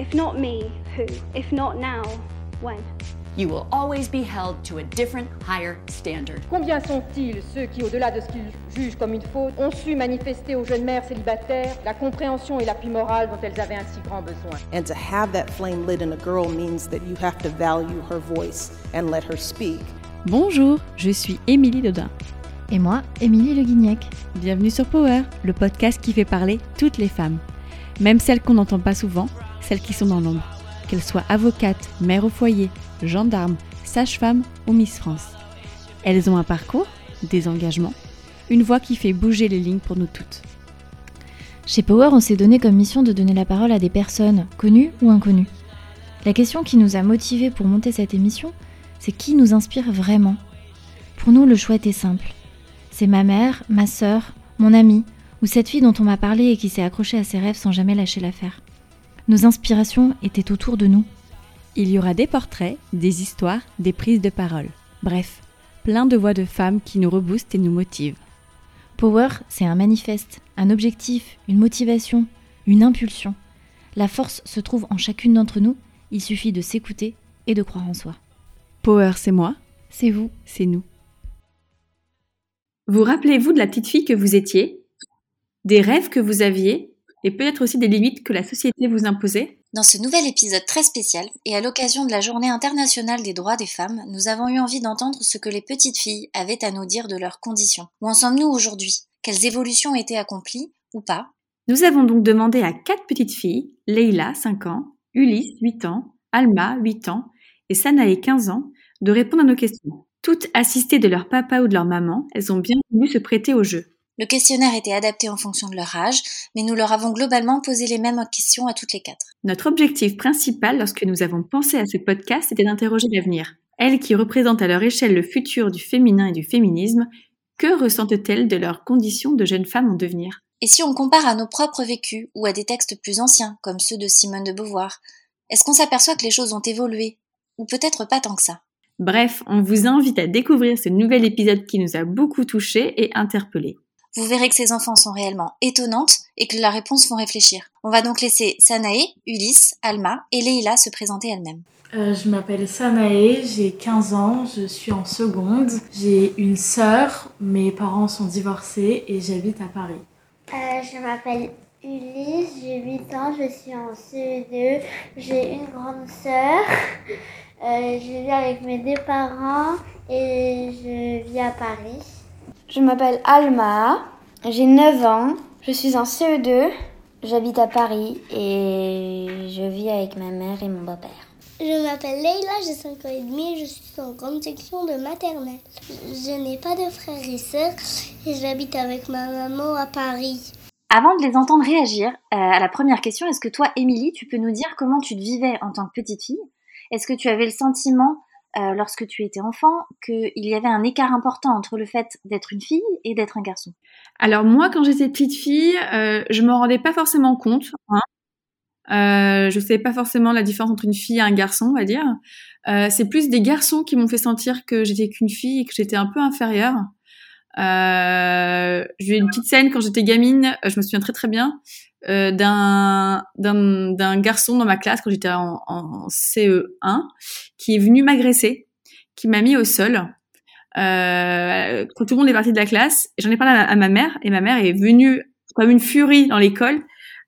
If not me, who? If not now, when? You will always be held to a different, higher standard. Combien sont-ils ceux qui, au-delà de ce qu'ils jugent comme une faute, ont su manifester aux jeunes mères célibataires la compréhension et l'appui moral dont elles avaient un si grand besoin? And to have that flame lit in a girl means that you have to value her voice and let her speak. Bonjour, je suis Émilie Dodin. Et moi, Émilie Le Guignac. Bienvenue sur Power, le podcast qui fait parler toutes les femmes. Même celles qu'on n'entend pas souvent, celles qui sont dans l'ombre. Qu'elles soient avocates, mères au foyer, gendarmes, sages-femmes ou Miss France. Elles ont un parcours, des engagements, une voix qui fait bouger les lignes pour nous toutes. Chez Power, on s'est donné comme mission de donner la parole à des personnes, connues ou inconnues. La question qui nous a motivés pour monter cette émission, c'est qui nous inspire vraiment? Pour nous, le choix était simple. C'est ma mère, ma sœur, mon amie, ou cette fille dont on m'a parlé et qui s'est accrochée à ses rêves sans jamais lâcher l'affaire. Nos inspirations étaient autour de nous. Il y aura des portraits, des histoires, des prises de parole. Bref, plein de voix de femmes qui nous reboostent et nous motivent. Power, c'est un manifeste, un objectif, une motivation, une impulsion. La force se trouve en chacune d'entre nous, il suffit de s'écouter et de croire en soi. Power, c'est moi, C'est vous. c'est nous. Vous rappelez-vous de la petite fille que vous étiez? Des rêves que vous aviez? Et peut-être aussi des limites que la société vous imposait Dans ce nouvel épisode très spécial, et à l'occasion de la Journée internationale des droits des femmes, nous avons eu envie d'entendre ce que les petites filles avaient à nous dire de leurs conditions. Où en sommes-nous aujourd'hui? Quelles évolutions ont été accomplies ou pas? Nous avons donc demandé à quatre petites filles, Leila, 5 ans, Ulysse, 8 ans, Alma, 8 ans, et Sanae, 15 ans, de répondre à nos questions. Toutes assistées de leur papa ou de leur maman, elles ont bien voulu se prêter au jeu. Le questionnaire était adapté en fonction de leur âge, mais nous leur avons globalement posé les mêmes questions à toutes les quatre. Notre objectif principal lorsque nous avons pensé à ce podcast était d'interroger l'avenir. Elles qui représentent à leur échelle le futur du féminin et du féminisme, que ressentent-elles de leurs conditions de jeunes femmes en devenir? Et si on compare à nos propres vécus ou à des textes plus anciens, comme ceux de Simone de Beauvoir, est-ce qu'on s'aperçoit que les choses ont évolué? Ou peut-être pas tant que ça? Bref, on vous invite à découvrir ce nouvel épisode qui nous a beaucoup touchés et interpellés. Vous verrez que ces enfants sont réellement étonnantes et que leurs réponses font réfléchir. On va donc laisser Sanae, Ulysse, Alma et Leila se présenter elles-mêmes. Euh, je m'appelle Sanae, j'ai 15 ans, je suis en seconde. J'ai une sœur, mes parents sont divorcés et j'habite à Paris. Euh, je m'appelle Ulysse, j'ai 8 ans, je suis en CE2, j'ai une grande sœur, euh, je vis avec mes deux parents et je vis à Paris. Je m'appelle Alma, j'ai 9 ans, je suis en CE2, j'habite à Paris et je vis avec ma mère et mon beau-père. Je m'appelle Leila, j'ai 5 ans et demi et je suis en grande section de maternelle. Je n'ai pas de frères et sœurs et j'habite avec ma maman à Paris. Avant de les entendre réagir euh, à la première question, est-ce que toi, Émilie, tu peux nous dire comment tu te vivais en tant que petite fille? Est-ce que tu avais le sentiment, euh, lorsque tu étais enfant, qu'il y avait un écart important entre le fait d'être une fille et d'être un garçon Alors moi, quand j'étais petite fille, euh, je m'en rendais pas forcément compte. Hein. Euh, je savais pas forcément la différence entre une fille et un garçon, on va dire. Euh, c'est plus des garçons qui m'ont fait sentir que j'étais qu'une fille et que j'étais un peu inférieure. Euh, j'ai eu une petite scène quand j'étais gamine, je me souviens très très bien, euh, d'un, d'un, garçon dans ma classe quand j'étais en, en CE1 qui est venu m'agresser, qui m'a mis au sol. Euh, quand tout le monde est parti de la classe, j'en ai parlé à, à ma mère et ma mère est venue comme une furie dans l'école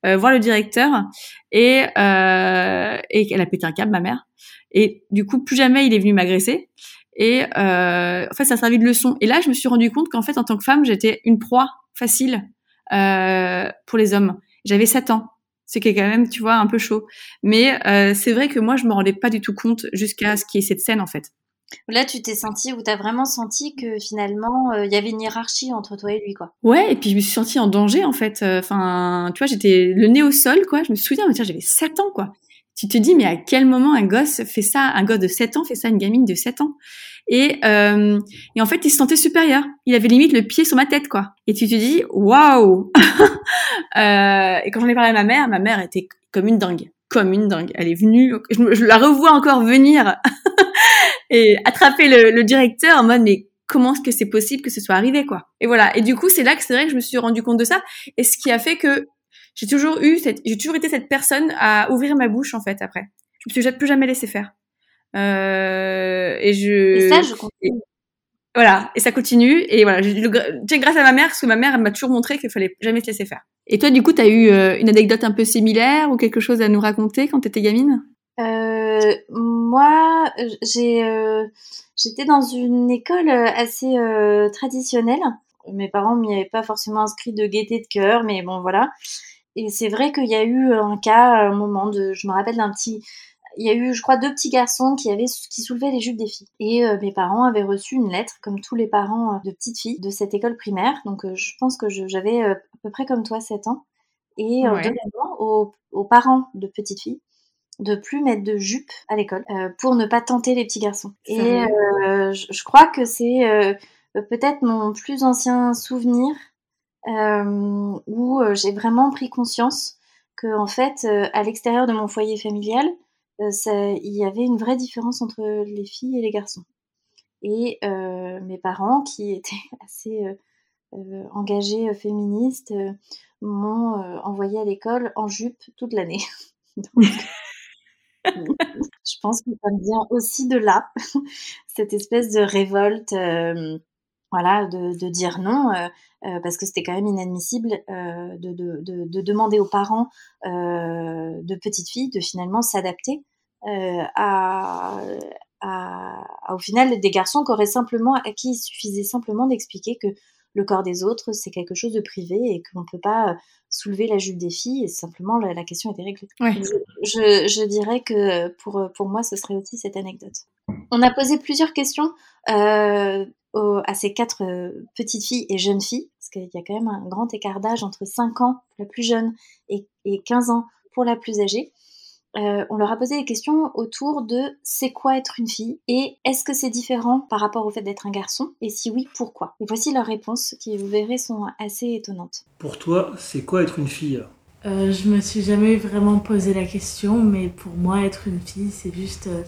euh, voir le directeur et euh, et elle a pété un câble ma mère. Et du coup plus jamais il est venu m'agresser. Et euh, en fait ça a servi de leçon. Et là je me suis rendu compte qu'en fait en tant que femme j'étais une proie facile euh, pour les hommes j'avais 7 ans ce qui est quand même tu vois un peu chaud mais euh, c'est vrai que moi je me rendais pas du tout compte jusqu'à ce qu'il y ait cette scène en fait Là, tu t'es senti, ou t'as vraiment senti que finalement, euh, il y avait une hiérarchie entre toi et lui, quoi? Ouais, et puis je me suis sentie en danger en fait. Enfin, tu vois, j'étais le nez au sol, quoi. Je me souviens, j'avais 7 ans, quoi. Tu te dis, mais à quel moment un gosse fait ça, un gosse de 7 ans fait ça une gamine de 7 ans? Et, euh, et en fait, il se sentait supérieur. Il avait limite le pied sur ma tête, quoi. Et tu te dis, waouh euh, Et quand j'en ai parlé à ma mère, ma mère était comme une dingue, comme une dingue. Elle est venue, je, la revois encore venir et attraper le, le directeur en mode, mais comment est-ce que c'est possible que ce soit arrivé, quoi? Et voilà. Et du coup, c'est là que c'est vrai que je me suis rendu compte de ça. Et ce qui a fait que j'ai toujours eu cette, j'ai toujours été cette personne à ouvrir ma bouche en fait après. Je me suis plus jamais laissé faire. Euh, et je. Et ça, je continue. Voilà, et ça continue. Et voilà, j'ai grâce à ma mère, parce que ma mère m'a toujours montré qu'il fallait jamais se laisser faire. Et toi, du coup, t'as eu euh, une anecdote un peu similaire ou quelque chose à nous raconter quand t'étais gamine? Euh, Moi, j'ai, euh, j'étais dans une école assez euh, traditionnelle. Mes parents m'y avaient pas forcément inscrit de gaieté de cœur, mais bon, voilà. Et c'est vrai qu'il y a eu un cas, un moment de, je me rappelle d'un petit, il y a eu, je crois, deux petits garçons qui avaient qui soulevaient les jupes des filles. Et euh, mes parents avaient reçu une lettre, comme tous les parents euh, de petites filles de cette école primaire. Donc, euh, je pense que j'avais à peu près comme toi 7 ans. Et ouais. aux, aux, parents de petites filles de plus mettre de jupe à l'école pour ne pas tenter les petits garçons. Et je, je, crois que c'est peut-être mon plus ancien souvenir où j'ai vraiment pris conscience que en fait, à l'extérieur de mon foyer familial, euh, il y avait une vraie différence entre les filles et les garçons. Et euh, mes parents, qui étaient assez euh, engagés féministes, m'ont envoyé à l'école en jupe toute l'année. je pense que ça vient aussi de là, cette espèce de révolte, voilà, de, de, dire non, euh, parce que c'était quand même inadmissible euh, de, de, de, demander aux parents de petites filles de finalement s'adapter euh, à, à, à, au final des garçons qui auraient simplement à qui il suffisait simplement d'expliquer que le corps des autres c'est quelque chose de privé et qu'on ne peut pas soulever la jupe des filles et simplement la, la question était réglée. Ouais. Je, je, dirais que pour, pour moi ce serait aussi cette anecdote. On a posé plusieurs questions euh, aux, à ces quatre euh, petites filles et jeunes filles parce qu'il y a quand même un grand écart d'âge entre 5 ans pour la plus jeune et, et 15 ans pour la plus âgée. Euh, on leur a posé des questions autour de c'est quoi être une fille? et est-ce que c'est différent par rapport au fait d'être un garçon? Et si oui, pourquoi? Et voici leurs réponses qui, vous verrez, sont assez étonnantes. Pour toi, c'est quoi être une fille? Euh, Je me suis jamais vraiment posé la question, mais pour moi, être une fille, c'est juste euh,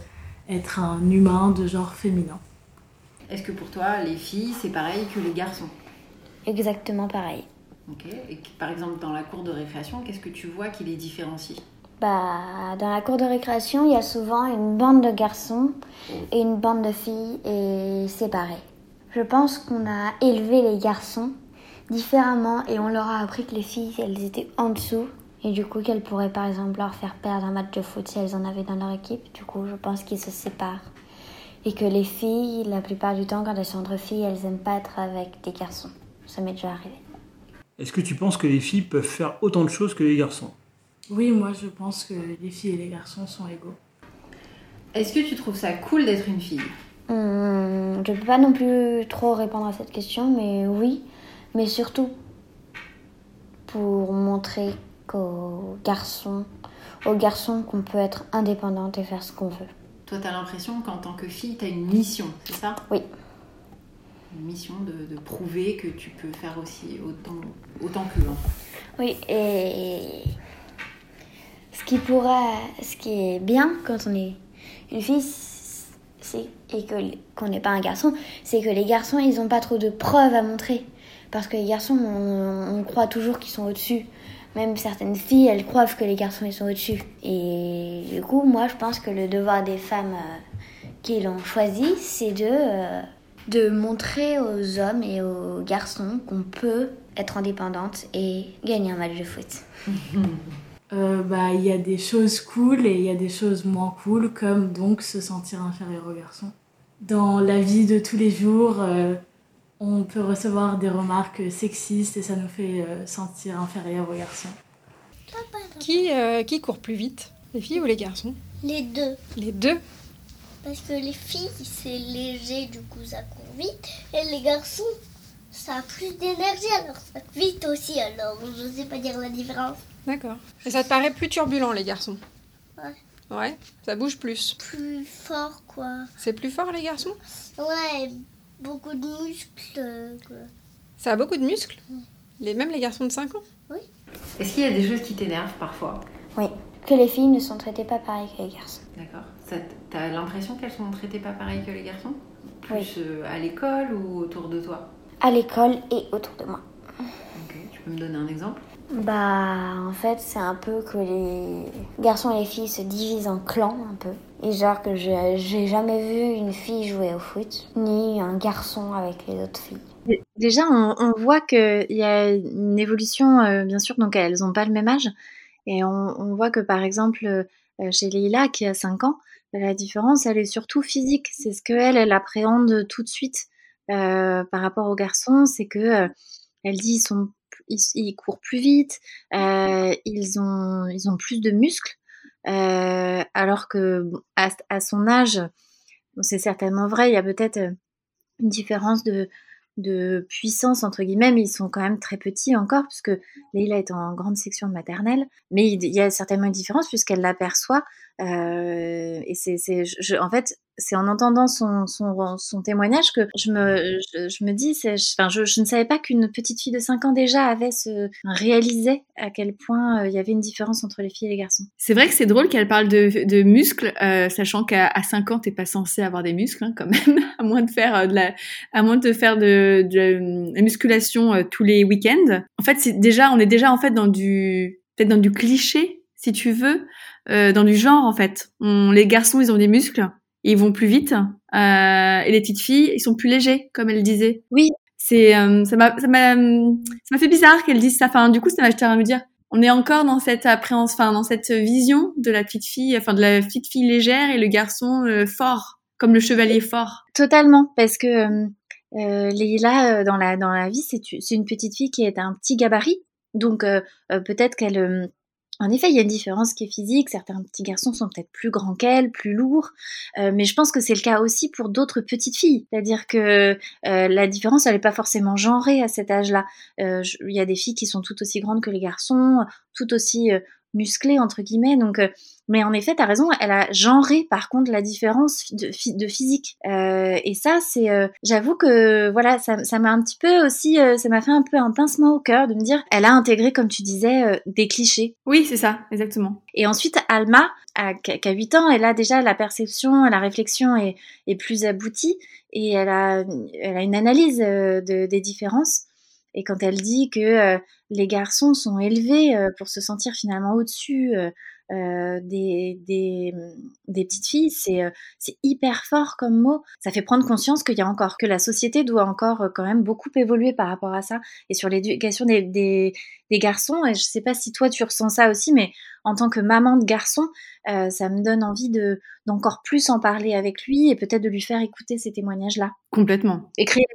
être un humain de genre féminin. Est-ce que pour toi, les filles, c'est pareil que les garçons? Exactement pareil. Ok. Et par exemple, dans la cour de récréation, qu'est-ce que tu vois qui les différencie? Bah, dans la cour de récréation, il y a souvent une bande de garçons et une bande de filles et séparées. Je pense qu'on a élevé les garçons différemment et on leur a appris que les filles, elles étaient en dessous et du coup qu'elles pourraient par exemple leur faire perdre un match de foot si elles en avaient dans leur équipe. Du coup, je pense qu'ils se séparent. Et que les filles, la plupart du temps, quand elles sont entre filles, elles aiment pas être avec des garçons. Ça m'est déjà arrivé. Est-ce que tu penses que les filles peuvent faire autant de choses que les garçons? Oui, moi je pense que les filles et les garçons sont égaux. Est-ce que tu trouves ça cool d'être une fille? Hum, Je ne peux pas non plus trop répondre à cette question, mais oui. Mais surtout pour montrer qu'aux garçons, aux garçons qu'on peut être indépendante et faire ce qu'on veut. Toi, tu as l'impression qu'en tant que fille, tu as une mission, c'est ça? Oui. Une mission de, de, prouver que tu peux faire aussi autant, autant qu'eux. Hein. Oui, et ce qui pourrait, ce qui est bien quand on est une fille, c'est et que qu'on n'est pas un garçon, c'est que les garçons ils ont pas trop de preuves à montrer parce que les garçons on, on croit toujours qu'ils sont au-dessus. Même certaines filles elles croient que les garçons ils sont au-dessus. Et du coup moi je pense que le devoir des femmes euh, qui l'ont choisi c'est de euh, de montrer aux hommes et aux garçons qu'on peut être indépendante et gagner un match de foot. euh, bah, y a des choses cool et il y a des choses moins cool, comme donc se sentir inférieur aux garçons. Dans la vie de tous les jours, on peut recevoir des remarques sexistes et ça nous fait euh, sentir inférieur aux garçons. Qui, euh, qui court plus vite Les filles ou les garçons? Les deux. Les deux? Parce que les filles, c'est léger, du coup ça court vite. Et les garçons, ça a plus d'énergie, alors ça court vite aussi. Alors je sais pas dire la différence. D'accord. Et ça te paraît plus turbulent, les garçons? Ouais. Ouais, ça bouge plus. Plus fort, quoi. C'est plus fort, les garçons? Ouais, beaucoup de muscles. Quoi. Ça a beaucoup de muscles les, Même les garçons de 5 ans Oui. Est-ce qu'il y a des choses qui t'énervent parfois Oui, que les filles ne sont traitées pas pareil que les garçons. D'accord. T'as l'impression qu'elles sont traitées pas pareil que les garçons? Plus Oui. euh, à l'école ou autour de toi? À l'école et autour de moi. Ok. Tu peux me donner un exemple? Bah, en fait, c'est un peu que les garçons et les filles se divisent en clans un peu. Et genre que j'ai jamais vu une fille jouer au foot, ni un garçon avec les autres filles. Déjà, on, voit qu'il y a une évolution, euh, bien sûr, donc elles n'ont pas le même âge. Et on, voit que par exemple, euh, chez Leila, qui a 5 ans, la différence, elle est surtout physique. C'est ce qu'elle, elle appréhende tout de suite euh, par rapport aux garçons. C'est que elle dit ils sont ils, courent plus vite, ils, ont, ils ont plus de muscles, euh, alors que à, son âge, c'est certainement vrai, il y a peut-être euh, une différence de, de puissance entre guillemets, mais ils sont quand même très petits encore, puisque Leila est en grande section de maternelle, mais il y a certainement une différence puisqu'elle l'aperçoit. Euh, et c'est, en fait, c'est en entendant son, son, son, témoignage que je me, je, me dis, enfin, je, je, ne savais pas qu'une petite fille de 5 ans déjà avait ce, réalisait à quel point euh, il y avait une différence entre les filles et les garçons. C'est vrai que c'est drôle qu'elle parle de, de muscles, euh, sachant qu'à 5 ans, t'es pas censé avoir des muscles, hein, quand même, à moins de faire euh, de la, à moins de faire de, de la musculation tous les week-ends. En fait, c'est déjà, on est déjà en fait dans du, peut-être dans du cliché, si tu veux, dans du genre en fait. Les garçons, ils ont des muscles ils vont plus vite. Euh, et les petites filles, ils sont plus légers, comme elle disait. Oui. C'est, euh, ça m'a, ça m'a, ça m'a fait bizarre qu'elle dise ça. Enfin, du coup, ça m'a jeté à me dire, on est encore dans cette appréhension, enfin, dans cette vision de la petite fille, enfin, de la petite fille légère et le garçon euh, fort, comme le chevalier fort. Totalement, parce que Leila, dans la dans la vie, c'est c'est une petite fille qui est un petit gabarit, donc peut-être qu'elle en effet, il y a une différence qui est physique. Certains petits garçons sont peut-être plus grands qu'elle, plus lourds, euh, mais je pense que c'est le cas aussi pour d'autres petites filles. C'est-à-dire que euh, la différence, elle n'est pas forcément genrée à cet âge-là. Euh, il y a des filles qui sont tout aussi grandes que les garçons, tout aussi musclée entre guillemets. Donc, euh, mais en effet, tu as raison, elle a genré par contre la différence de, de physique. Euh, et ça, c'est, euh, j'avoue que voilà, ça m'a un petit peu aussi, ça m'a fait un peu un pincement au cœur de me dire, elle a intégré, comme tu disais, des clichés. Oui, c'est ça, exactement. Et ensuite, Alma, qui a 8 ans, elle a déjà la perception, la réflexion est, est plus aboutie et elle a, elle a une analyse de, des différences. Et quand elle dit que euh, les garçons sont élevés euh, pour se sentir finalement au-dessus euh, des, des, des, petites filles, c'est c'est hyper fort comme mot. Ça fait prendre conscience qu'il y a encore, que la société doit encore quand même beaucoup évoluer par rapport à ça. Et sur l'éducation des, des, des, garçons, et je sais pas si toi tu ressens ça aussi, mais en tant que maman de garçon, ça me donne envie de d'encore plus en parler avec lui et peut-être de lui faire écouter ces témoignages-là. Complètement. Et créer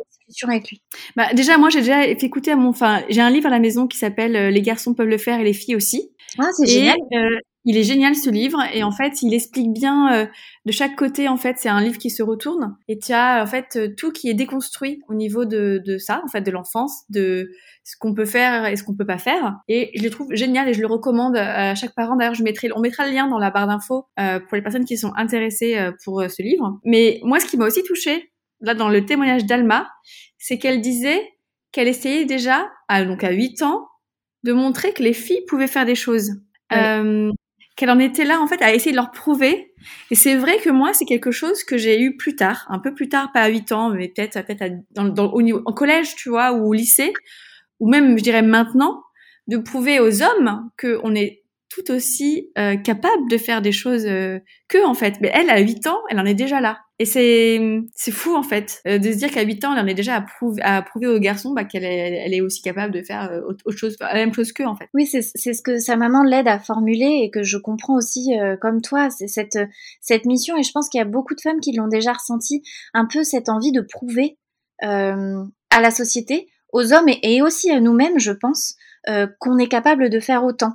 avec lui bah, Déjà, moi, j'ai déjà fait écouter à mon. Enfin, j'ai un livre à la maison qui s'appelle euh, Les garçons peuvent le faire et les filles aussi. Ah, c'est génial. Euh, il est génial ce livre et en fait il explique bien euh, de chaque côté en fait c'est un livre qui se retourne et tu as en fait tout qui est déconstruit au niveau de, de ça en fait de l'enfance de ce qu'on peut faire et ce qu'on peut pas faire et je le trouve génial et je le recommande à chaque parent d'ailleurs je mettrai on mettra le lien dans la barre d'infos pour les personnes qui sont intéressées pour ce livre mais moi ce qui m'a aussi touché là dans le témoignage d'Alma, c'est qu'elle disait qu'elle essayait déjà, à, donc à 8 ans, de montrer que les filles pouvaient faire des choses. Euh, qu'elle en était là en fait à essayer de leur prouver. Et c'est vrai que moi c'est quelque chose que j'ai eu plus tard, un peu plus tard, pas à 8 ans, mais peut-être peut-être dans, dans, au niveau en collège, tu vois, ou au lycée, ou même je dirais maintenant, de prouver aux hommes que on est tout aussi euh, capable de faire des choses euh, que en fait. Mais elle, à 8 ans, elle en est déjà là. Et c'est c'est fou en fait euh, de se dire qu'à 8 ans, elle en est déjà à, prouver, à prouver aux garçons bah, qu'elle est, elle est aussi capable de faire euh, autre chose, la même chose qu'eux en fait. Oui, c'est c'est ce que sa maman l'aide à formuler et que je comprends aussi comme toi. C'est cette cette mission et je pense qu'il y a beaucoup de femmes qui l'ont déjà ressenti, un peu cette envie de prouver à la société, aux hommes et, et aussi à nous-mêmes, je pense, qu'on est capable de faire autant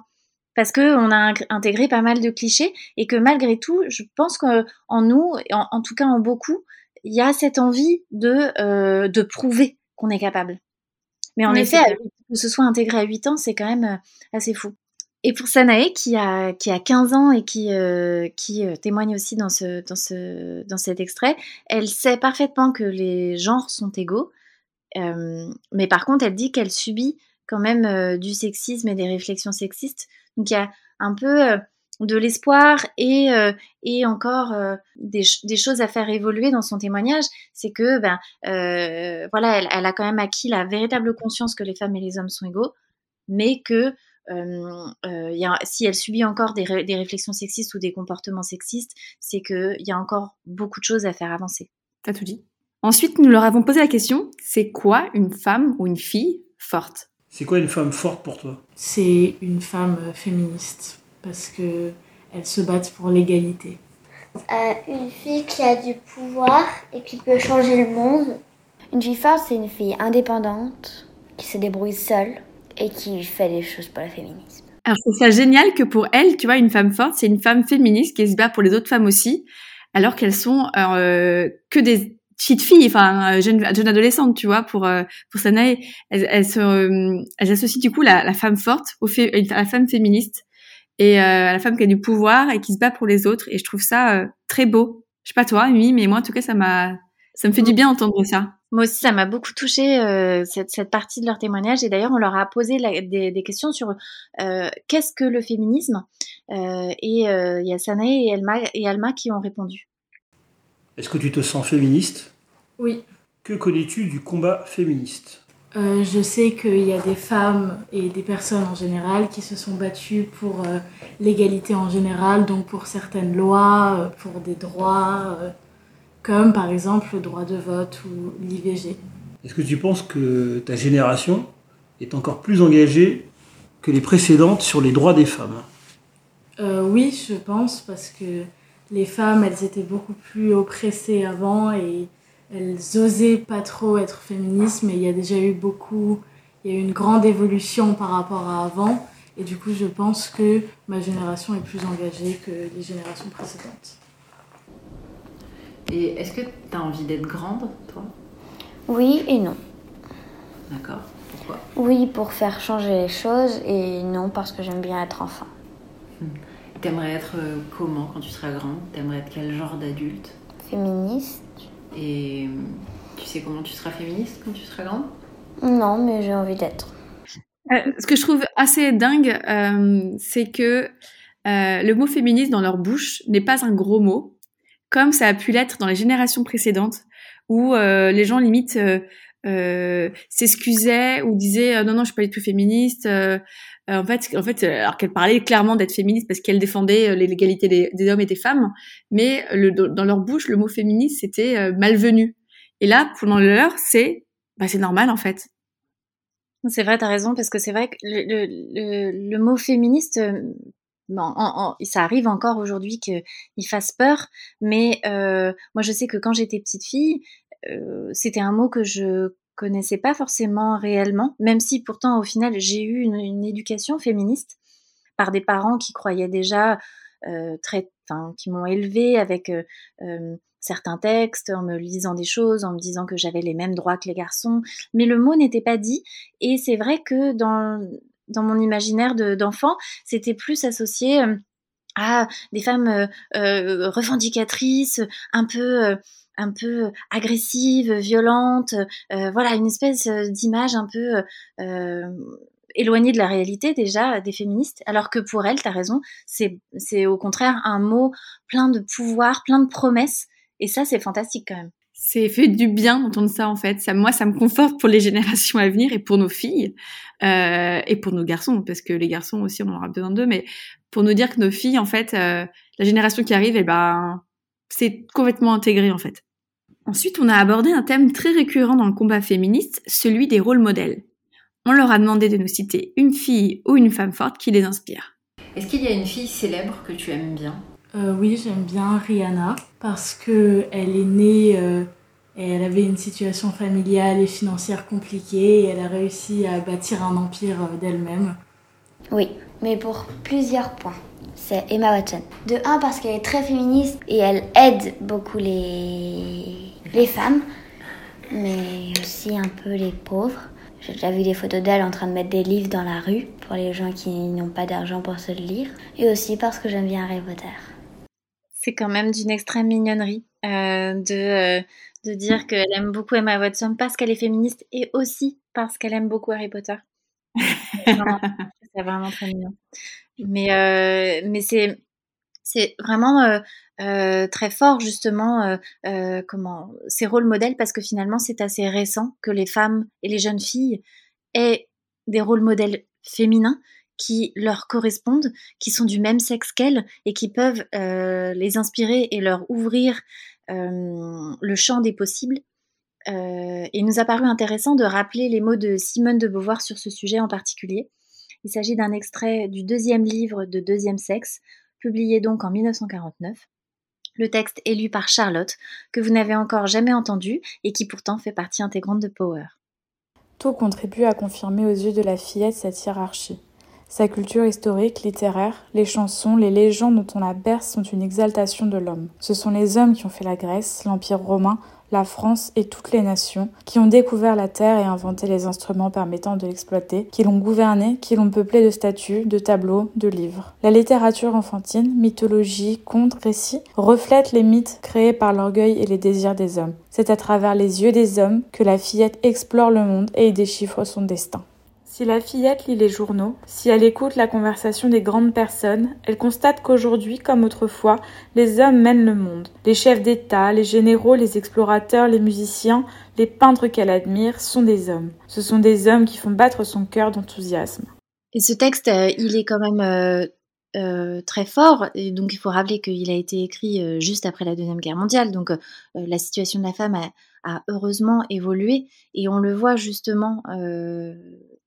parce que on a intégré pas mal de clichés et que malgré tout, je pense qu'en nous, en, en, tout cas en beaucoup, il y a cette envie de, euh, de prouver qu'on est capable. Mais en effet, que ce soit intégré à 8 ans, c'est quand même euh, assez fou. Et pour Sanae, qui a, qui a 15 ans et qui, euh, qui témoigne aussi dans, ce, dans, ce, dans cet extrait, elle sait parfaitement que les genres sont égaux. Euh, mais par contre, elle dit qu'elle subit quand même euh, du sexisme et des réflexions sexistes. Donc il y a un peu euh, de l'espoir et, euh, et encore des, choses à faire évoluer dans son témoignage, c'est que ben voilà, elle, a quand même acquis la véritable conscience que les femmes et les hommes sont égaux. mais que si elle subit encore des, des, réflexions sexistes ou des comportements sexistes, c'est qu'il y a encore beaucoup de choses à faire avancer. T'as tout dit. Ensuite, nous leur avons posé la question, c'est quoi une femme ou une fille forte? C'est quoi une femme forte pour toi? C'est une femme féministe, parce que elles se battent pour l'égalité. Euh, une fille qui a du pouvoir et qui peut changer le monde. Une fille forte, c'est une fille indépendante, qui se débrouille seule et qui fait des choses pour le féminisme. Alors, c'est ça génial que pour elle, tu vois, une femme forte, c'est une femme féministe qui se bat pour les autres femmes aussi, alors qu'elles sont euh, que des petites filles, enfin jeunes jeune adolescentes, tu vois, pour euh, pour Sanae, se, euh, elles associent du coup la, la femme forte au fait, à la femme féministe et euh, à la femme qui a du pouvoir et qui se bat pour les autres. Et je trouve ça euh, très beau. Je sais pas toi, oui, mais moi en tout cas ça m'a, ça me fait du bien d'entendre ça. Moi aussi, ça m'a beaucoup touché euh, cette, cette, partie de leur témoignage. Et d'ailleurs, on leur a posé la, des, des, questions sur euh, qu'est-ce que le féminisme? Euh, et il y a Sanae et Alma, et Alma qui ont répondu. Est-ce que tu te sens féministe? Oui. Que connais-tu du combat féministe? Euh, je sais qu'il y a des femmes et des personnes en général qui se sont battues pour euh, l'égalité en général, donc pour certaines lois, euh, pour des droits, euh, comme par exemple le droit de vote ou l'IVG. Est-ce que tu penses que ta génération est encore plus engagée que les précédentes sur les droits des femmes? Oui, je pense, parce que les femmes, elles étaient beaucoup plus oppressées avant et elles osaient pas trop être féministes, mais il y a déjà eu beaucoup, il y a eu une grande évolution par rapport à avant. Et du coup, je pense que ma génération est plus engagée que les générations précédentes. Et est-ce que tu as envie d'être grande, toi? Oui et non. D'accord. Pourquoi? Oui, pour faire changer les choses, et non, parce que j'aime bien être enfant. Hmm. T'aimerais être euh, comment quand tu seras grande T'aimerais être quel genre d'adulte? Féministe. Et tu sais comment tu seras féministe quand tu seras grande? Non, mais j'ai envie d'être. Euh, ce que je trouve assez dingue, euh, c'est que euh, le mot féministe dans leur bouche n'est pas un gros mot, comme ça a pu l'être dans les générations précédentes, où euh, les gens limite s'excusaient ou disaient non non je suis pas du tout féministe. En fait, en fait, alors qu'elle parlait clairement d'être féministe parce qu'elle défendait l'égalité des, des, hommes et des femmes, mais dans leur bouche, le mot féministe c'était malvenu. Et là, pour dans leur, c'est bah, c'est normal en fait. C'est vrai, tu as raison, parce que c'est vrai que le, mot féministe, ça arrive encore aujourd'hui qu'il fasse peur, mais euh, moi je sais que quand j'étais petite fille, euh, c'était un mot que je connaissais pas forcément réellement, même si pourtant au final j'ai eu une, éducation féministe par des parents qui croyaient déjà euh, très, qui m'ont élevée avec certains textes, en me lisant des choses, en me disant que j'avais les mêmes droits que les garçons, mais le mot n'était pas dit. Et c'est vrai que dans, mon imaginaire d'enfant, c'était plus associé à des femmes euh, euh, revendicatrices, un peu... Euh, un peu agressive, violente, euh, voilà, une espèce d'image un peu euh, éloignée de la réalité déjà des féministes, alors que pour elles, tu as raison, c'est au contraire un mot plein de pouvoir, plein de promesses, et ça, c'est fantastique quand même. C'est fait du bien d'entendre ça en fait. Ça, moi, ça me conforte pour les générations à venir et pour nos filles euh, et pour nos garçons, parce que les garçons aussi, on en aura besoin d'eux. Mais pour nous dire que nos filles, en fait, euh, la génération qui arrive, eh ben, c'est complètement intégré en fait. Ensuite, on a abordé un thème très récurrent dans le combat féministe, celui des rôles modèles. On leur a demandé de nous citer une fille ou une femme forte qui les inspire. Est-ce qu'il y a une fille célèbre que tu aimes bien? Euh, oui, j'aime bien Rihanna parce que elle est née euh, et elle avait une situation familiale et financière compliquée et elle a réussi à bâtir un empire euh, d'elle-même. Oui, mais pour plusieurs points. C'est Emma Watson. De un parce qu'elle est très féministe et elle aide beaucoup les les femmes, mais aussi un peu les pauvres. J'ai déjà vu des photos d'elle en train de mettre des livres dans la rue pour les gens qui n'ont pas d'argent pour se le lire. Et aussi parce que j'aime bien Harry Potter c'est quand même d'une extrême mignonnerie euh, de, euh, de dire qu'elle aime beaucoup Emma Watson parce qu'elle est féministe et aussi parce qu'elle aime beaucoup Harry Potter. c'est vraiment, vraiment, très mignon. Mais, euh, mais c'est, c'est vraiment euh, euh, très fort justement comment ces rôles modèles parce que finalement c'est assez récent que les femmes et les jeunes filles aient des rôles modèles féminins qui leur correspondent, qui sont du même sexe qu'elles et qui peuvent euh, les inspirer et leur ouvrir euh, le champ des possibles. Euh, il nous a paru intéressant de rappeler les mots de Simone de Beauvoir sur ce sujet en particulier. Il s'agit d'un extrait du deuxième livre de Deuxième Sexe, publié donc en 1949. Le texte est lu par Charlotte, que vous n'avez encore jamais entendu et qui pourtant fait partie intégrante de Power. Tout contribue à confirmer aux yeux de la fillette cette hiérarchie. Sa culture historique, littéraire, les chansons, les légendes dont on la berce sont une exaltation de l'homme. Ce sont les hommes qui ont fait la Grèce, l'Empire romain, la France et toutes les nations, qui ont découvert la terre et inventé les instruments permettant de l'exploiter, qui l'ont gouvernée, qui l'ont peuplée de statues, de tableaux, de livres. La littérature enfantine, mythologie, contes, récits, reflète les mythes créés par l'orgueil et les désirs des hommes. C'est à travers les yeux des hommes que la fillette explore le monde et y déchiffre son destin. Si la fillette lit les journaux, si elle écoute la conversation des grandes personnes, elle constate qu'aujourd'hui, comme autrefois, les hommes mènent le monde. Les chefs d'État, les généraux, les explorateurs, les musiciens, les peintres qu'elle admire sont des hommes. Ce sont des hommes qui font battre son cœur d'enthousiasme. Et ce texte, euh, il est quand même euh, euh, très fort. Et donc, il faut rappeler qu'il a été écrit juste après la Deuxième Guerre mondiale. Donc, la situation de la femme a, a, heureusement évolué. Et on le voit justement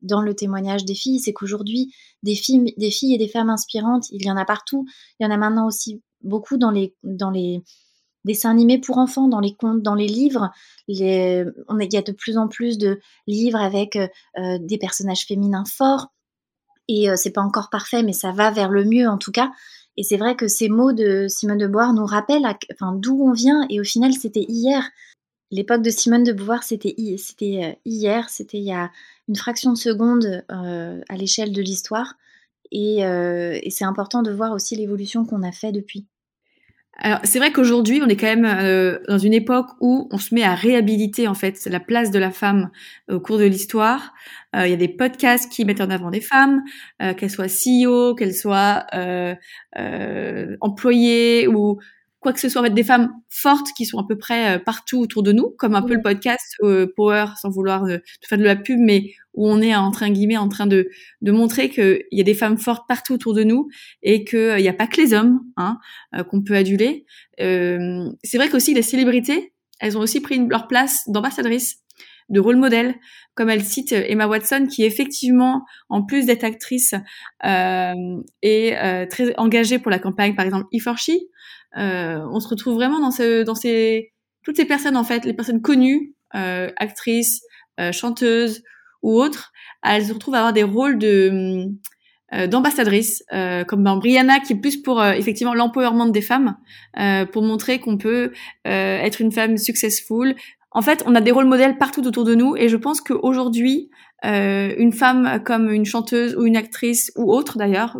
dans le témoignage des filles, c'est qu'aujourd'hui, des filles, des filles et des femmes inspirantes, il y en a partout. Il y en a maintenant aussi beaucoup dans les, dans les dessins animés pour enfants, dans les contes, dans les livres. Il y a de plus en plus de livres avec euh, des personnages féminins forts. Et euh, c'est pas encore parfait, mais ça va vers le mieux en tout cas. Et c'est vrai que ces mots de Simone de Beauvoir nous rappellent d'où on vient. Et au final, c'était hier. L'époque de Simone de Beauvoir, c'était euh, hier, c'était il y a une fraction de seconde euh, à l'échelle de l'histoire. Euh, et, c'est important de voir aussi l'évolution qu'on a fait depuis. Alors c'est vrai qu'aujourd'hui on est quand même dans une époque où on se met à réhabiliter en fait la place de la femme au cours de l'histoire. Il y a des podcasts qui mettent en avant des femmes, qu'elles soient CEO, qu'elles soient employées ou quoi que ce soit, en des femmes fortes qui sont à peu près euh, partout autour de nous, comme un peu le podcast euh, Power, sans vouloir euh, faire de la pub, mais où on est en train guillemets en train de, de montrer qu'il y a des femmes fortes partout autour de nous et qu'il n'y a pas que les hommes hein, qu'on peut aduler. c'est vrai qu'aussi les célébrités, elles ont aussi pris leur place d'ambassadrices de rôle modèle, comme elle cite Emma Watson, qui effectivement, en plus d'être actrice, euh, est très engagée pour la campagne, par exemple, e 4 euh, on se retrouve vraiment dans, ce, dans ces toutes ces personnes en fait, les personnes connues, euh, actrices, euh, chanteuses ou autres, elles se retrouvent à avoir des rôles de d'ambassadrices, comme dans Brianna qui est plus pour effectivement l'empowerment des femmes, pour montrer qu'on peut être une femme successful. En fait, on a des rôles modèles partout autour de nous, et je pense qu'aujourd'hui, euh, une femme comme une chanteuse ou une actrice ou autre d'ailleurs,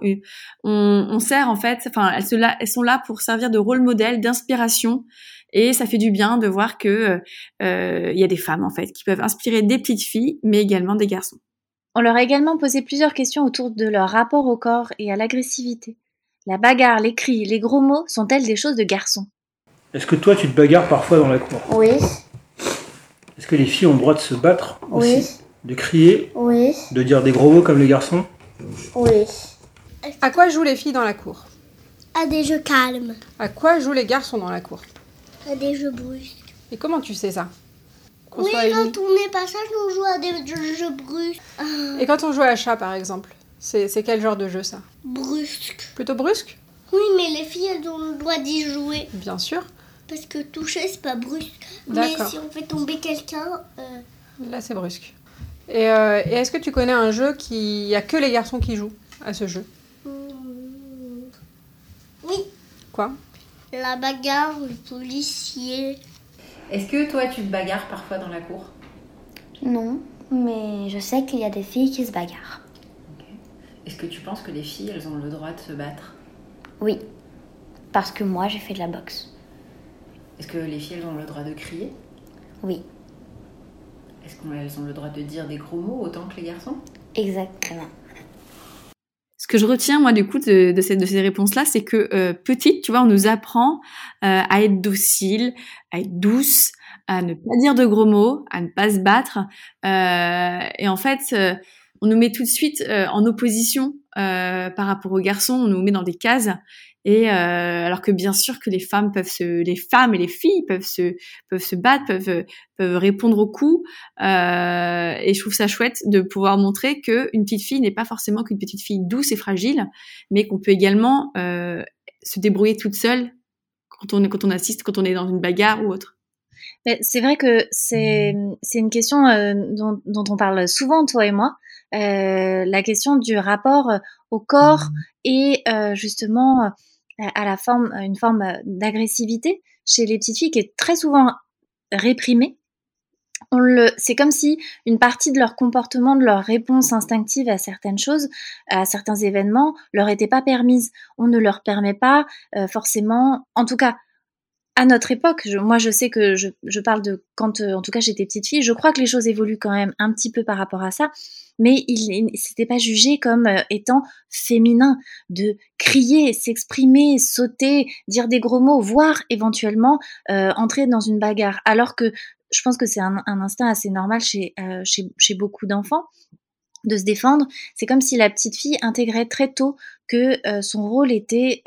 on, on, sert en fait, enfin elles, elles, sont là pour servir de rôle modèle, d'inspiration, et ça fait du bien de voir que euh, il y a des femmes en fait qui peuvent inspirer des petites filles, mais également des garçons. On leur a également posé plusieurs questions autour de leur rapport au corps et à l'agressivité. La bagarre, les cris, les gros mots sont-elles des choses de garçons Est-ce que toi tu te bagarres parfois dans la cour? Oui. Est-ce que les filles ont le droit de se battre Oui. De crier Oui. De dire des gros mots comme les garçons Oui. À quoi jouent les filles dans la cour? À des jeux calmes. À quoi jouent les garçons dans la cour? À des jeux brusques. Et comment tu sais ça? Oui, quand on est passage, on joue à des jeux brusques. Et quand on joue à chat, par exemple c'est, quel genre de jeu ça? Brusque. Plutôt brusque? Oui, mais les filles, elles ont le droit d'y jouer. Bien sûr. Parce que toucher, c'est pas brusque. Mais si on fait tomber quelqu'un. Euh, Là, c'est brusque. Euh, et, est-ce que tu connais un jeu qui. Il n'y a que les garçons qui jouent à ce jeu? Hmm. Oui. Quoi? La bagarre, le policier. Est-ce que toi, tu te bagarres parfois dans la cour? Non, mais je sais qu'il y a des filles qui se bagarrent. Est-ce que tu penses que les filles, elles ont le droit de se battre? Oui, parce que moi, j'ai fait de la boxe. Est-ce que les filles, elles ont le droit de crier? Oui. Est-ce qu'elles ont le droit de dire des gros mots autant que les garçons? Exactement. Ce que je retiens moi du coup de, de ces, de ces réponses-là, c'est que euh, petite, tu vois, on nous apprend euh, à être docile, à être douce, à ne pas dire de gros mots, à ne pas se battre. Euh, et en fait, on nous met tout de suite en opposition par rapport aux garçons, on nous met dans des cases. Et alors que bien sûr que les femmes peuvent se, les femmes et les filles peuvent se, peuvent se battre, peuvent, peuvent répondre aux coups. et je trouve ça chouette de pouvoir montrer que une petite fille n'est pas forcément qu'une petite fille douce et fragile, mais qu'on peut également se débrouiller toute seule quand on, quand on assiste, quand on est dans une bagarre ou autre. C'est vrai que c'est une question euh, dont, dont, on parle souvent, toi et moi, euh, la question du rapport au corps mmh. et euh, justement à la forme, une forme d'agressivité chez les petites filles qui est très souvent réprimée. On le, c'est comme si une partie de leur comportement, de leur réponse instinctive à certaines choses, à certains événements, leur était pas permise. On ne leur permet pas forcément, en tout cas, à notre époque, moi je sais que je, parle de quand, euh, en tout cas j'étais petite fille, je crois que les choses évoluent quand même un petit peu par rapport à ça, mais il c'était pas jugé comme euh, étant féminin de crier, s'exprimer, sauter, dire des gros mots, voire éventuellement euh, entrer dans une bagarre. Alors que je pense que c'est un, instinct assez normal chez, chez, beaucoup d'enfants de se défendre. C'est comme si la petite fille intégrait très tôt que son rôle était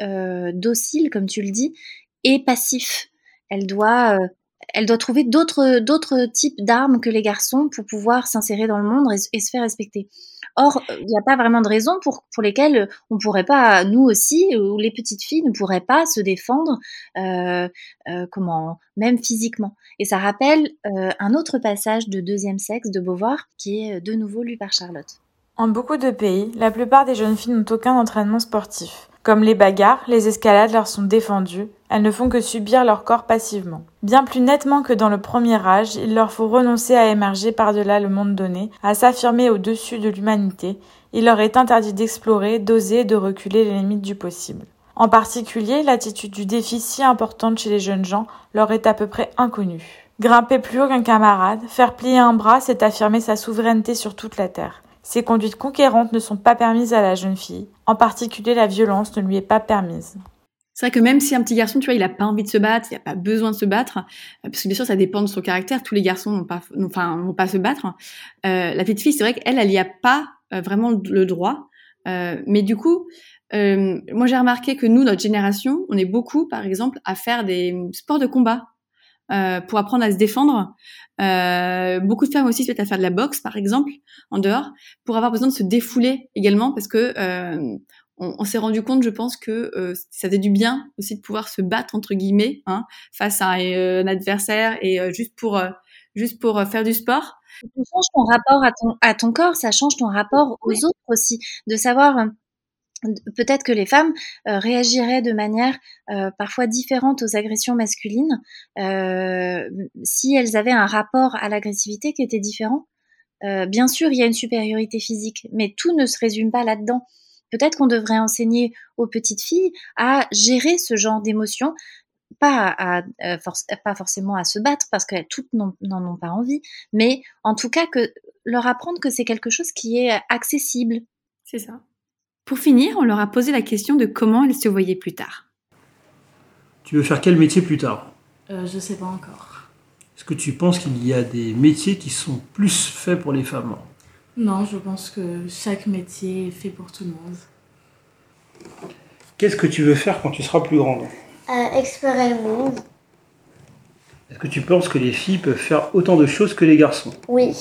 docile, comme tu le dis, et passif. Elle doit, euh, elle doit trouver d'autres, d'autres types d'armes que les garçons pour pouvoir s'insérer dans le monde et, se faire respecter. Or, il n'y a pas vraiment de raison pour, pour lesquelles on ne pourrait pas, nous aussi, ou les petites filles ne pourraient pas se défendre, euh, euh, comment, même physiquement. Et ça rappelle un autre passage de Deuxième sexe de Beauvoir, qui est de nouveau lu par Charlotte. En beaucoup de pays, la plupart des jeunes filles n'ont aucun entraînement sportif. Comme les bagarres, les escalades leur sont défendues, elles ne font que subir leur corps passivement. Bien plus nettement que dans le premier âge, il leur faut renoncer à émerger par-delà le monde donné, à s'affirmer au-dessus de l'humanité, il leur est interdit d'explorer, d'oser, de reculer les limites du possible. En particulier, l'attitude du défi si importante chez les jeunes gens leur est à peu près inconnue. Grimper plus haut qu'un camarade, faire plier un bras, c'est affirmer sa souveraineté sur toute la terre. Ces conduites conquérantes ne sont pas permises à la jeune fille. En particulier, la violence ne lui est pas permise. C'est vrai que même si un petit garçon, tu vois, il a pas envie de se battre, il a pas besoin de se battre, euh, parce que bien sûr, ça dépend de son caractère. Tous les garçons n'ont pas, enfin, n'ont pas se battre. Euh, la petite fille, c'est vrai qu'elle, elle n'y a pas euh, vraiment le droit. mais du coup, moi, j'ai remarqué que nous, notre génération, on est beaucoup, par exemple, à faire des sports de combat. Euh, pour apprendre à se défendre. Euh, beaucoup de femmes aussi se mettent à faire de la boxe, par exemple, en dehors, pour avoir besoin de se défouler également, parce que euh, on, s'est rendu compte, je pense, que ça faisait du bien aussi de pouvoir se battre entre guillemets hein, face à un, adversaire et juste pour juste pour faire du sport. Ça change ton rapport à ton, à ton corps, ça change ton rapport aux autres aussi, de savoir peut-être que les femmes euh, réagiraient de manière euh, parfois différente aux agressions masculines euh, si elles avaient un rapport à l'agressivité qui était différent. bien sûr, il y a une supériorité physique, mais tout ne se résume pas là-dedans. Peut-être qu'on devrait enseigner aux petites filles à gérer ce genre d'émotions, pas, à, pas forcément à se battre parce qu'elles toutes n'en ont pas envie, mais en tout cas que leur apprendre que c'est quelque chose qui est accessible. C'est ça. Pour finir, on leur a posé la question de comment elles se voyaient plus tard. Tu veux faire quel métier plus tard? Euh, Je sais pas encore. Est-ce que tu penses qu'il y a des métiers qui sont plus faits pour les femmes? Non, je pense que chaque métier est fait pour tout le monde. Qu'est-ce que tu veux faire quand tu seras plus grande? Euh, Explorer le monde. Est-ce que tu penses que les filles peuvent faire autant de choses que les garçons? Oui.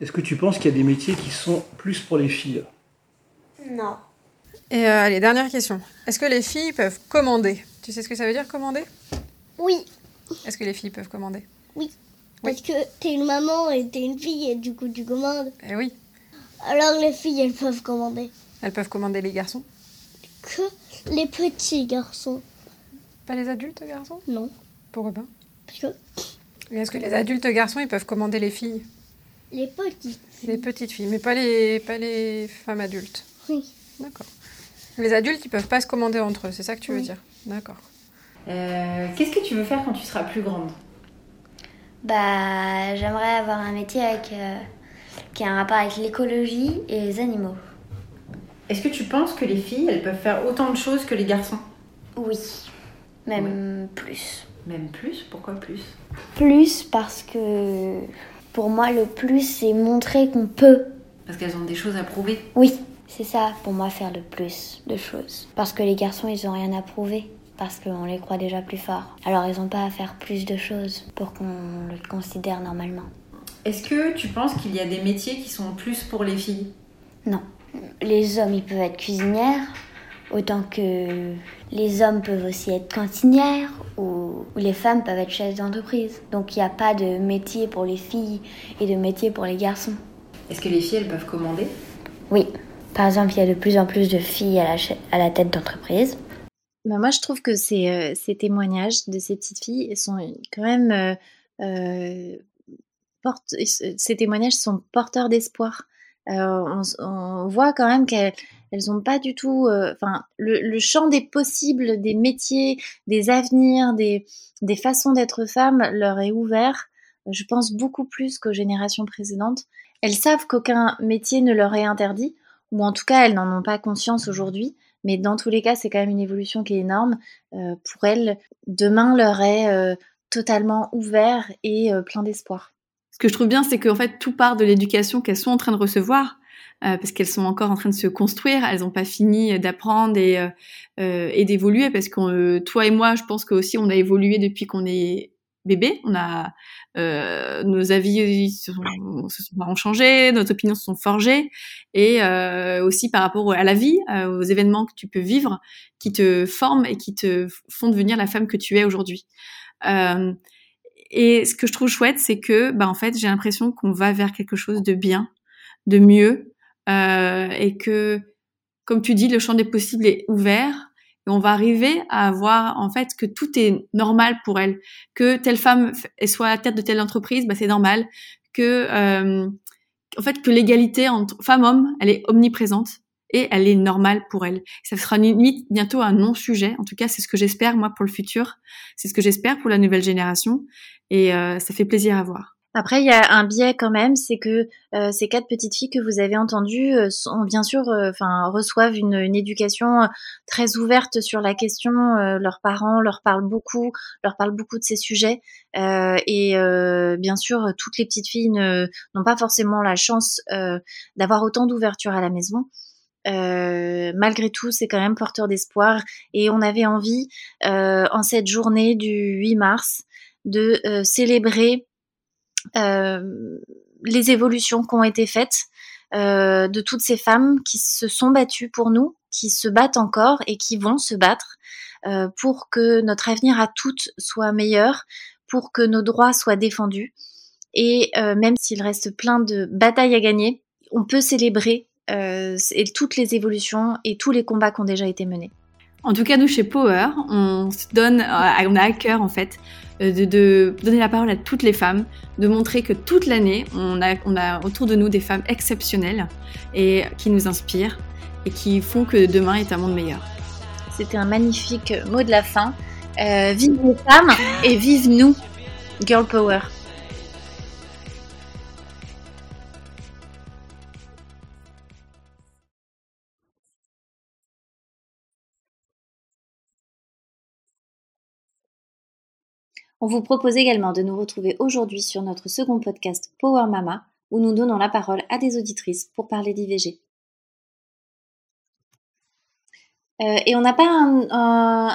Est-ce que tu penses qu'il y a des métiers qui sont plus pour les filles? Non. Et euh, allez, dernière question. Est-ce que les filles peuvent commander? Tu sais ce que ça veut dire commander? Oui. Est-ce que les filles peuvent commander? Oui. Parce que t'es une maman et t'es une fille et du coup tu commandes. Eh oui. Alors les filles, elles peuvent commander. Elles peuvent commander les garçons? Que les petits garçons. Pas les adultes garçons? Non. Pourquoi pas Parce que... Est-ce que les adultes garçons, ils peuvent commander les filles? Les petites. Les petites filles, mais pas les, pas les femmes adultes. Oui. D'accord. Les adultes, ils peuvent pas se commander entre eux, c'est ça que tu veux dire? D'accord. Euh, qu'est-ce que tu veux faire quand tu seras plus grande? Bah, j'aimerais avoir un métier avec, euh, qui a un rapport avec l'écologie et les animaux. Est-ce que tu penses que les filles, elles peuvent faire autant de choses que les garçons? Oui, même plus. Même plus? Pourquoi plus? Plus parce que Pour moi, le plus, c'est montrer qu'on peut. Parce qu'elles ont des choses à prouver. Oui, c'est ça pour moi faire le plus de choses. Parce que les garçons, ils ont rien à prouver. Parce qu'on les croit déjà plus forts. Alors ils n'ont pas à faire plus de choses pour qu'on le considère normalement. Est-ce que tu penses qu'il y a des métiers qui sont plus pour les filles? Non. Les hommes, ils peuvent être cuisinières, autant que les hommes peuvent aussi être cantinières, ou les femmes peuvent être chefs d'entreprise. Donc il n'y a pas de métier pour les filles et de métier pour les garçons. Est-ce que les filles, elles peuvent commander? Oui. Par exemple, il y a de plus en plus de filles à la, tête d'entreprise. Bah, moi, je trouve que ces, euh, ces, témoignages de ces petites filles sont quand même euh, euh ces témoignages sont porteurs d'espoir. On, voit quand même qu'elles n'ont pas du tout, enfin, le, champ des possibles, des métiers, des avenirs, des, des façons d'être femme leur est ouvert. Je pense beaucoup plus qu'aux générations précédentes. Elles savent qu'aucun métier ne leur est interdit, ou en tout cas elles n'en ont pas conscience aujourd'hui. Mais dans tous les cas, c'est quand même une évolution qui est énorme. Euh, pour elles, demain leur est totalement ouvert et plein d'espoir que je trouve bien, c'est qu'en fait, tout part de l'éducation qu'elles sont en train de recevoir. Euh, parce qu'elles sont encore en train de se construire, elles n'ont pas fini d'apprendre et, euh, euh d'évoluer, parce que euh, toi et moi, je pense que aussi on a évolué depuis qu'on est bébé, on a euh, nos avis se sont, se sont changés, nos opinions se sont forgées, et aussi par rapport à la vie, aux événements que tu peux vivre, qui te forment et qui te font devenir la femme que tu es aujourd'hui. Euh, et ce que je trouve chouette, c'est que, bah, en fait, j'ai l'impression qu'on va vers quelque chose de bien, de mieux, euh, et que, comme tu dis, le champ des possibles est ouvert. Et on va arriver à avoir en fait que tout est normal pour elle, que telle femme soit à la tête de telle entreprise, bah, c'est normal, que euh, en fait que l'égalité entre femme-homme, elle est omniprésente et elle est normale pour elle. Ça sera limite bientôt un non-sujet. En tout cas, c'est ce que j'espère moi pour le futur. C'est ce que j'espère pour la nouvelle génération et euh, ça fait plaisir à voir. Après, il y a un biais quand même, c'est que euh, ces quatre petites filles que vous avez entendues euh, sont bien sûr, enfin, reçoivent une, une, éducation très ouverte sur la question. leurs parents leur parlent beaucoup, leur parlent beaucoup de ces sujets, et bien sûr, toutes les petites filles n'ont pas forcément la chance d'avoir autant d'ouverture à la maison. Euh, malgré tout, c'est quand même porteur d'espoir. Et on avait envie, euh, en cette journée du 8 mars, de euh, célébrer les évolutions qui ont été faites, de toutes ces femmes qui se sont battues pour nous, qui se battent encore et qui vont se battre pour que notre avenir à toutes soit meilleur, pour que nos droits soient défendus. Et même s'il reste plein de batailles à gagner, on peut célébrer euh, toutes les évolutions et tous les combats qui ont déjà été menés. En tout cas, nous chez Power, on se donne, euh, on a à cœur en fait euh, de, donner la parole à toutes les femmes, de montrer que toute l'année, on a, on a autour de nous des femmes exceptionnelles et qui nous inspirent et qui font que demain est un monde meilleur. C'était un magnifique mot de la fin. vive les femmes et vive nous, Girl Power. On vous propose également de nous retrouver aujourd'hui sur notre second podcast Power Mama, où nous donnons la parole à des auditrices pour parler d'IVG. Euh, et on n'a pas un,